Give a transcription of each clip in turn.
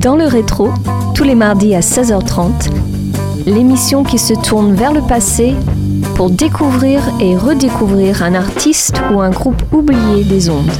Dans le rétro, tous les mardis à 16h30, l'émission qui se tourne vers le passé pour découvrir et redécouvrir un artiste ou un groupe oublié des ondes.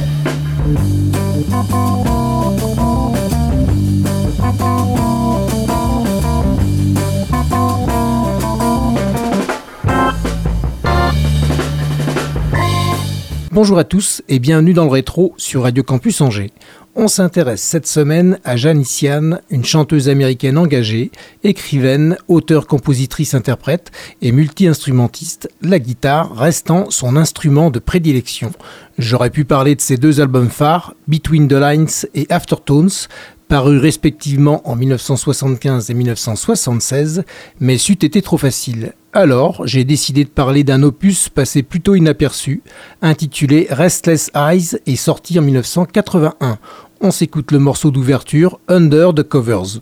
Bonjour à tous et bienvenue dans le rétro sur Radio Campus Angers. On s'intéresse cette semaine à Jeanne Issian, une chanteuse américaine engagée, écrivaine, auteure, compositrice, interprète et multi-instrumentiste, la guitare restant son instrument de prédilection. J'aurais pu parler de ses deux albums phares, Between the Lines et Aftertones, parus respectivement en 1975 et 1976, mais c'eût été trop facile. Alors, j'ai décidé de parler d'un opus passé plutôt inaperçu, intitulé Restless Eyes et sorti en 1981. On s'écoute le morceau d'ouverture Under the Covers.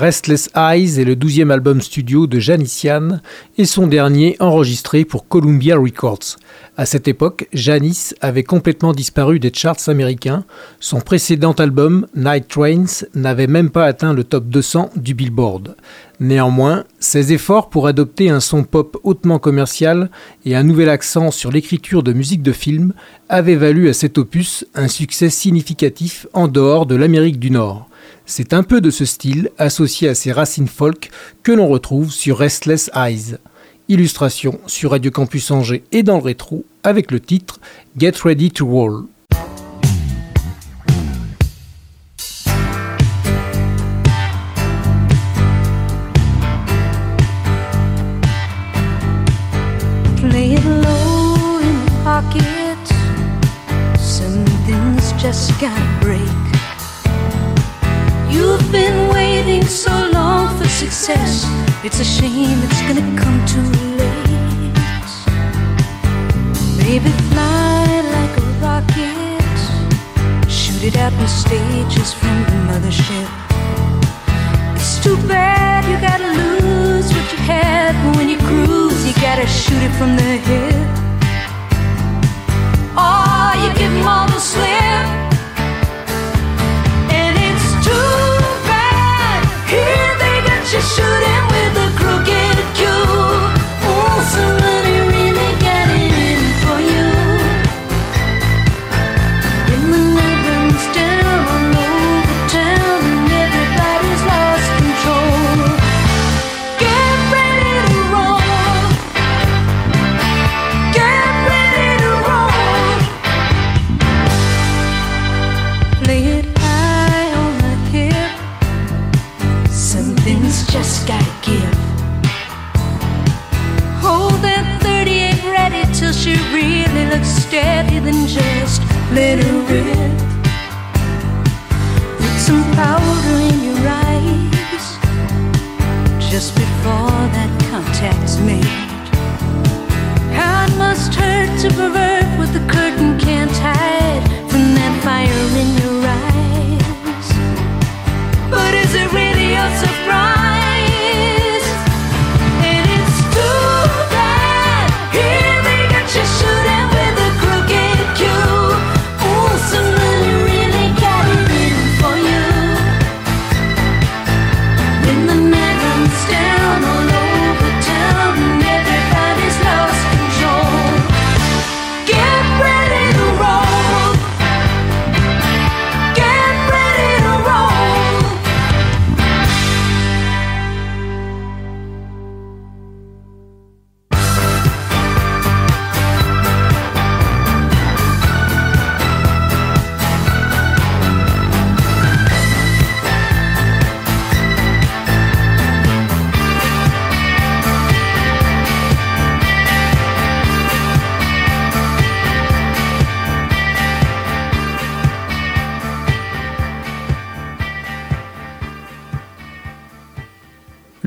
Restless Eyes est le douzième album studio de Janician et son dernier enregistré pour Columbia Records. À cette époque, Janice avait complètement disparu des charts américains. Son précédent album, Night Trains, n'avait même pas atteint le top 200 du Billboard. Néanmoins, ses efforts pour adopter un son pop hautement commercial et un nouvel accent sur l'écriture de musique de film avaient valu à cet opus un succès significatif en dehors de l'Amérique du Nord. C'est un peu de ce style, associé à ses racines folk, que l'on retrouve sur Restless Eyes. Illustration sur Radio Campus Angers et dans le rétro avec le titre Get Ready to Roll. just break. You've been waiting so long for success. It's a shame it's gonna come too late. Baby, fly like a rocket. Shoot it out in stages from the mothership. It's too bad you gotta lose what you had. But when you cruise, you gotta shoot it from the hip. Oh, you give them all the slip. Shooting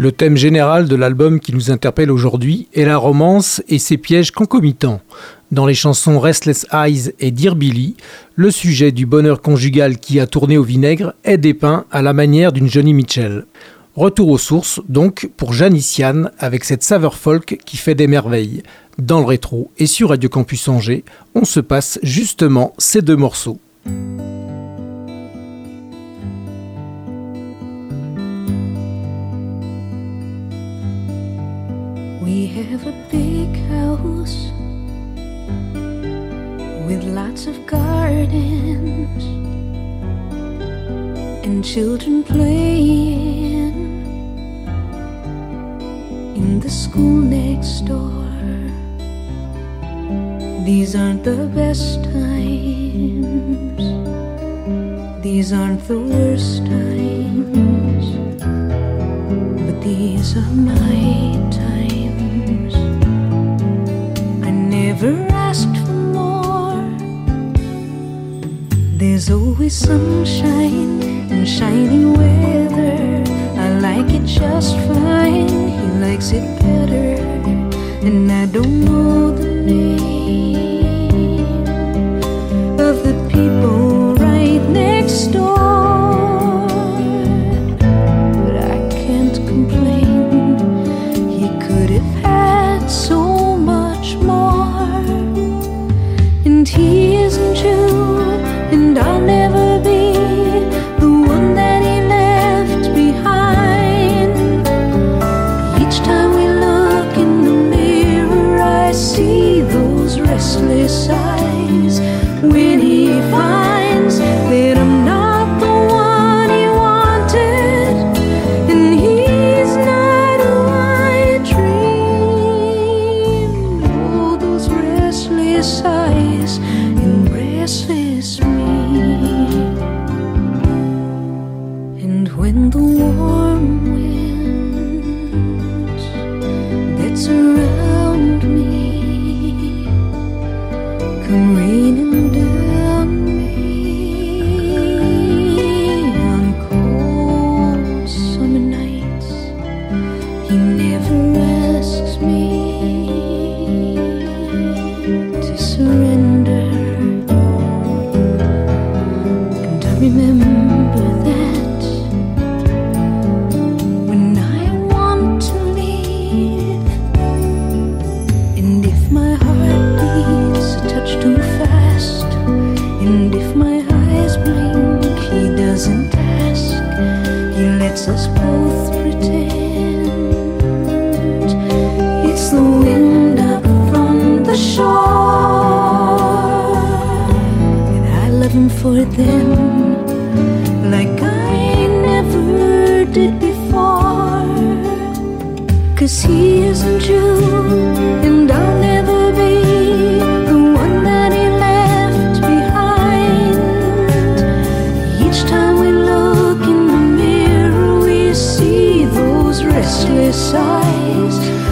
Le thème général de l'album qui nous interpelle aujourd'hui est la romance et ses pièges concomitants. Dans les chansons Restless Eyes et Dear Billy, le sujet du bonheur conjugal qui a tourné au vinaigre est dépeint à la manière d'une Johnny Mitchell. Retour aux sources, donc, pour Janician avec cette saveur folk qui fait des merveilles. Dans le rétro et sur Radio Campus Angers, on se passe justement ces deux morceaux. Have a big house with lots of gardens and children playing in the school next door. These aren't the best times, these aren't the worst times, but these are my times. Always sunshine and shiny weather. I like it just fine. He likes it better. And I don't know the name of the people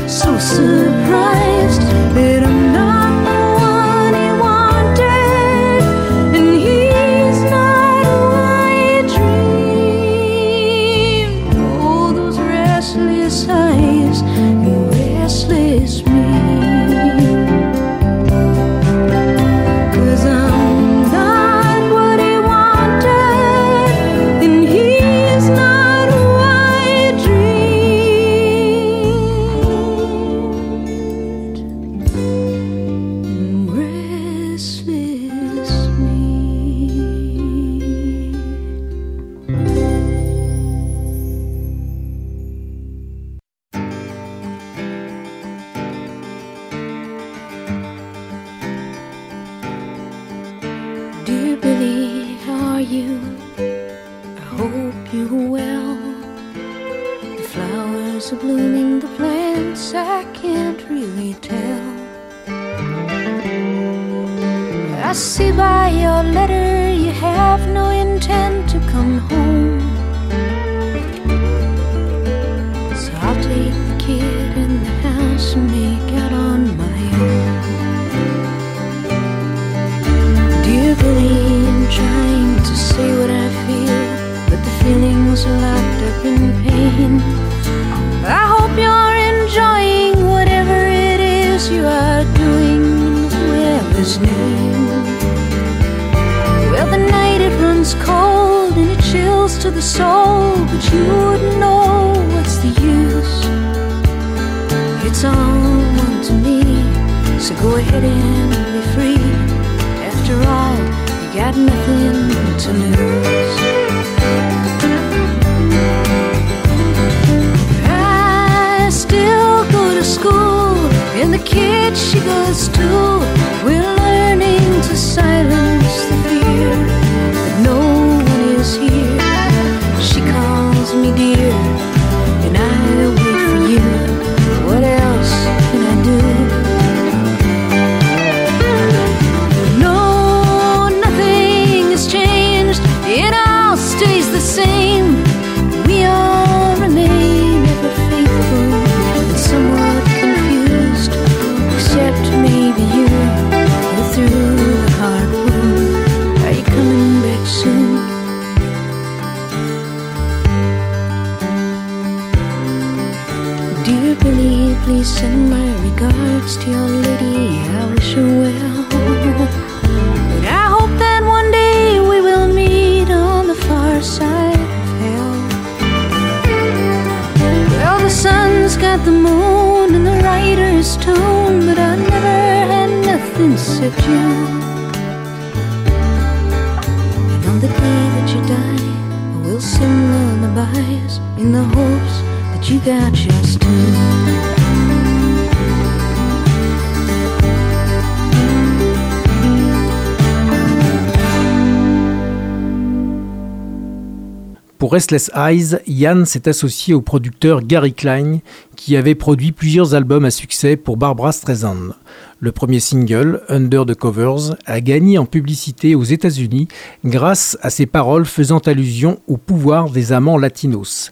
so surprised that I'm not. can't really tell. I see by your letter you have no intent to come home. So I'll take the kid in the house and make out on my own. Do you believe in trying to say what I feel? But the feelings are locked up in pain. the soul, but you wouldn't know what's the use. It's all one to me, so go ahead and be free. After all, you got nothing to lose. I still go to school, and the kid she goes to. On the day that you die, I will sing lullabies in the hopes that you got just too. Pour Restless Eyes, Yann s'est associé au producteur Gary Klein, qui avait produit plusieurs albums à succès pour Barbara Streisand. Le premier single, Under the Covers, a gagné en publicité aux États-Unis grâce à ses paroles faisant allusion au pouvoir des amants latinos.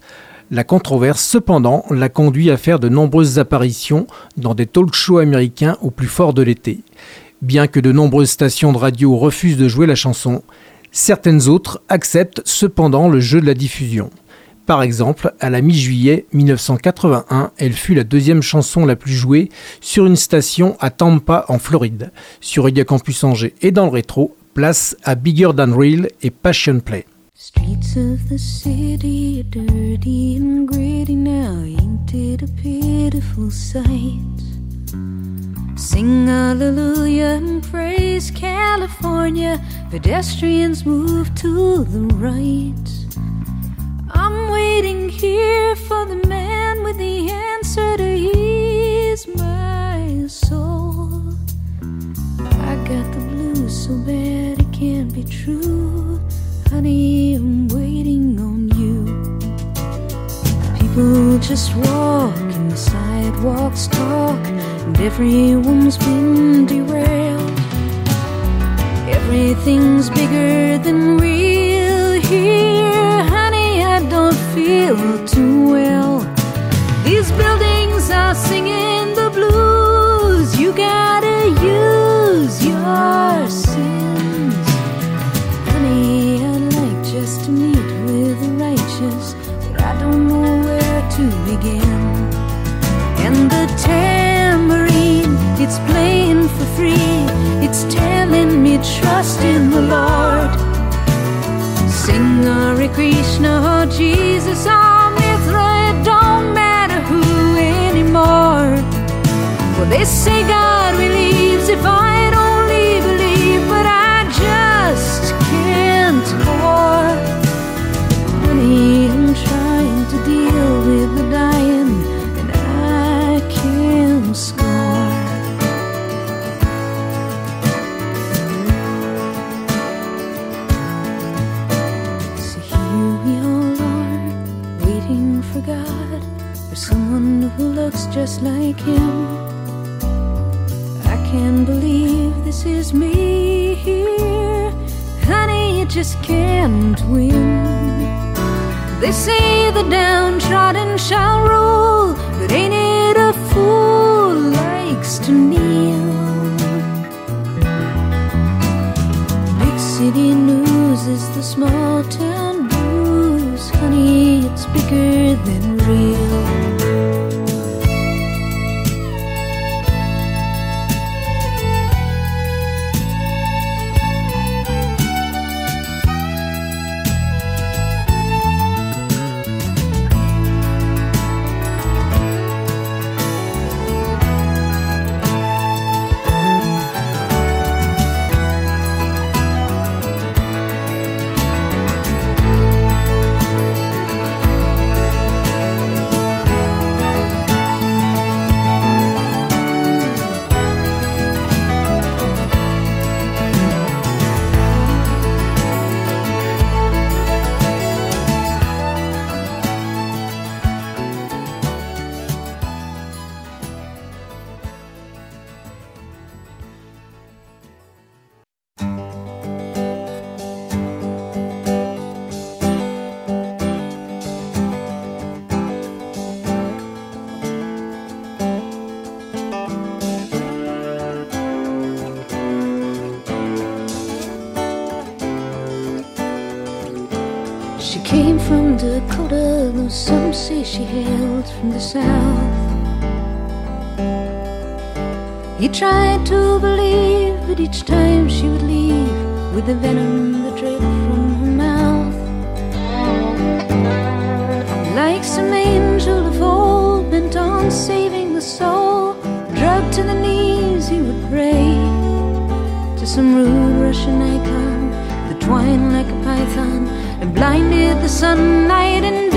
La controverse, cependant, l'a conduit à faire de nombreuses apparitions dans des talk shows américains au plus fort de l'été. Bien que de nombreuses stations de radio refusent de jouer la chanson, Certaines autres acceptent cependant le jeu de la diffusion. Par exemple, à la mi-juillet 1981, elle fut la deuxième chanson la plus jouée sur une station à Tampa en Floride. Sur Radio Campus Angers et dans le rétro, place à Bigger Than Real et Passion Play. Sing hallelujah and praise California. Pedestrians move to the right. I'm waiting here for the man with the answer to ease my soul. I got the blues so bad it can't be true. Honey, I'm waiting on you. People just walk and the sidewalks talk and everyone's been derailed. Everything's bigger than real here, honey. I don't feel too well. These buildings are singing the blues. You gotta use your sins, honey. I'd like just to meet with the righteous, but I don't know where to begin. Like Him. I can't believe this is me here, honey. You just can't win. They say the downtrodden shall rule, but ain't it a fool likes to kneel? Big city news is the small town blues, honey. It's bigger than Dakota, though some say she hailed from the south. He tried to believe, but each time she would leave with the venom that dripped from her mouth. Like some angel of old, bent on saving the soul, drugged to the knees, he would pray to some rude Russian icon blinded the sunlight and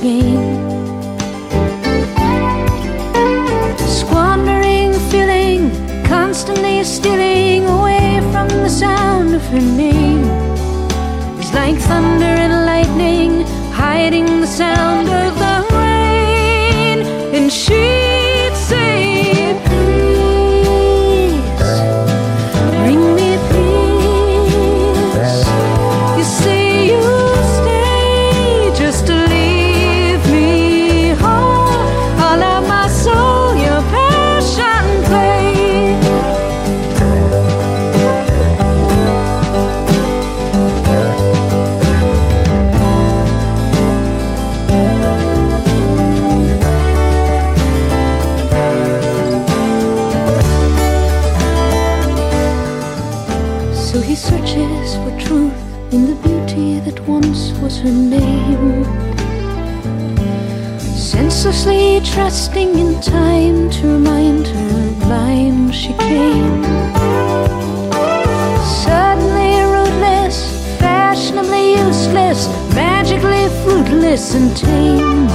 time. Squandering, feeling, constantly stealing away from the sound of her name. It's like thunder and lightning, hiding the sound fruitless and tame.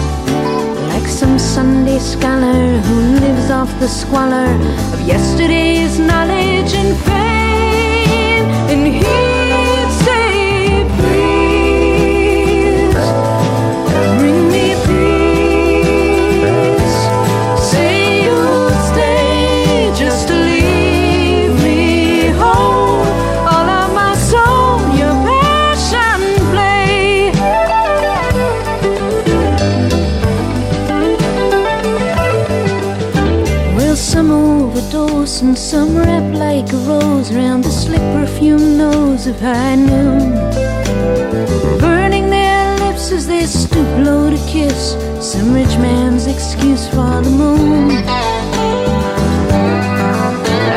Like some Sunday scholar who lives off the squalor of yesterday's knowledge and fame. Nose of high noon. Burning their lips as they stoop low to kiss some rich man's excuse for the moon.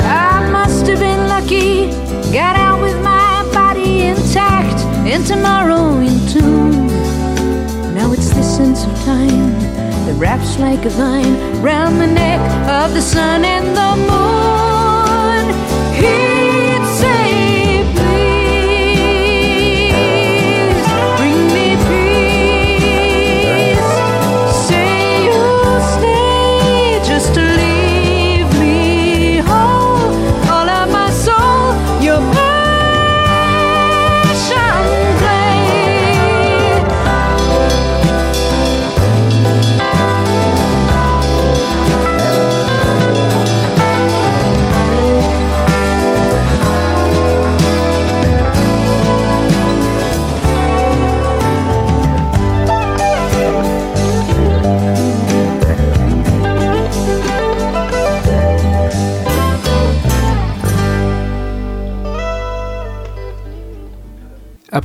I must have been lucky, got out with my body intact and tomorrow in tune. Now it's this sense of time that wraps like a vine round the neck of the sun and the moon.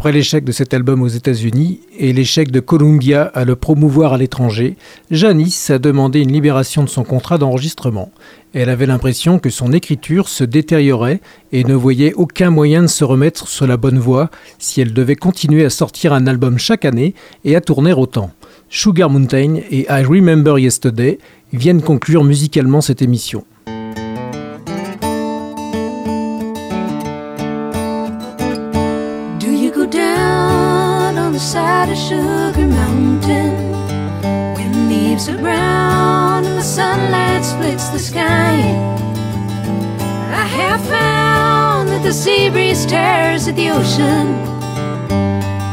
Après l'échec de cet album aux États-Unis et l'échec de Columbia à le promouvoir à l'étranger, Janice a demandé une libération de son contrat d'enregistrement. Elle avait l'impression que son écriture se détériorait et ne voyait aucun moyen de se remettre sur la bonne voie si elle devait continuer à sortir un album chaque année et à tourner autant. Sugar Mountain et I Remember Yesterday viennent conclure musicalement cette émission. Sea breeze tears at the ocean,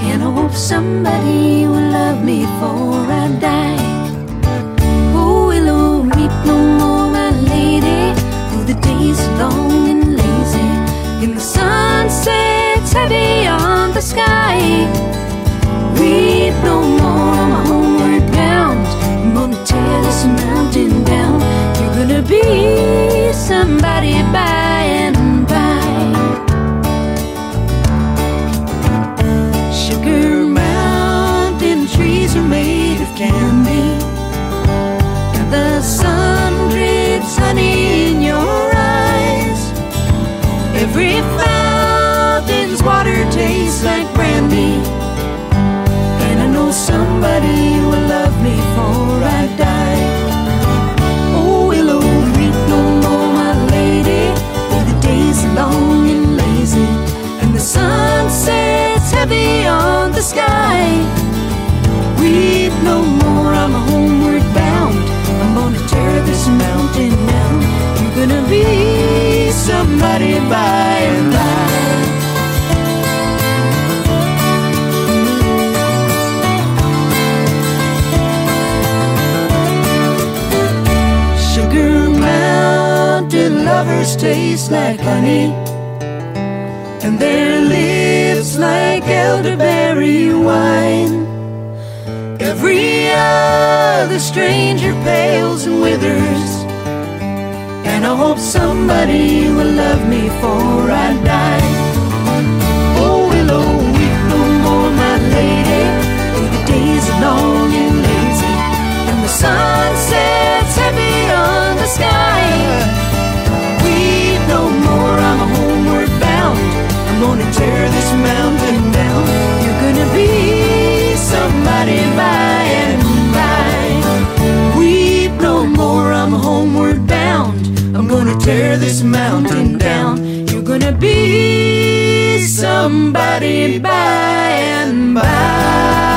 and I hope somebody will love me before I die. Oh, willow, weep no more, my lady, though the days are long and lazy, and the sun sets heavy on the sky. Weep no more my homeward bound. I'm gonna tear this mountain down. You're gonna be somebody by Every fountain's water tastes like brandy. And I know somebody will love me before I die. Oh, Willow Creek, no more, my lady. for the days are long and lazy. And the sun sets heavy on the sky. Weep no more, I'm homeward bound. I'm gonna tear this mountain down. You're gonna be somebody by and by. Sugar mountain lovers taste like honey, and their lips like elderberry wine. Every other stranger pales and withers and I hope somebody will love me for I die. gonna tear this mountain down. You're gonna be somebody by and by.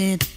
said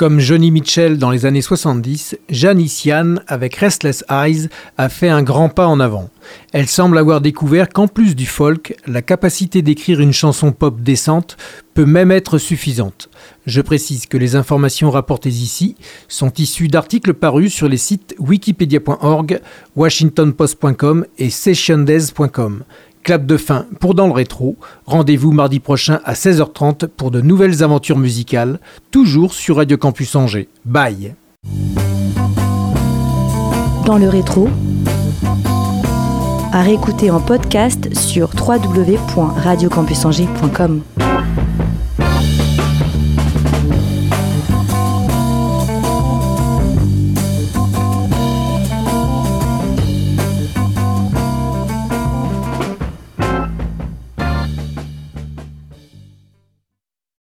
Comme Johnny Mitchell dans les années 70, Janice Yann, avec Restless Eyes, a fait un grand pas en avant. Elle semble avoir découvert qu'en plus du folk, la capacité d'écrire une chanson pop décente peut même être suffisante. Je précise que les informations rapportées ici sont issues d'articles parus sur les sites wikipedia.org, washingtonpost.com et sessiondays.com. Clap de fin pour Dans le Rétro. Rendez-vous mardi prochain à 16h30 pour de nouvelles aventures musicales, toujours sur Radio Campus Angers. Bye Dans le Rétro, à réécouter en podcast sur www.radiocampusangers.com.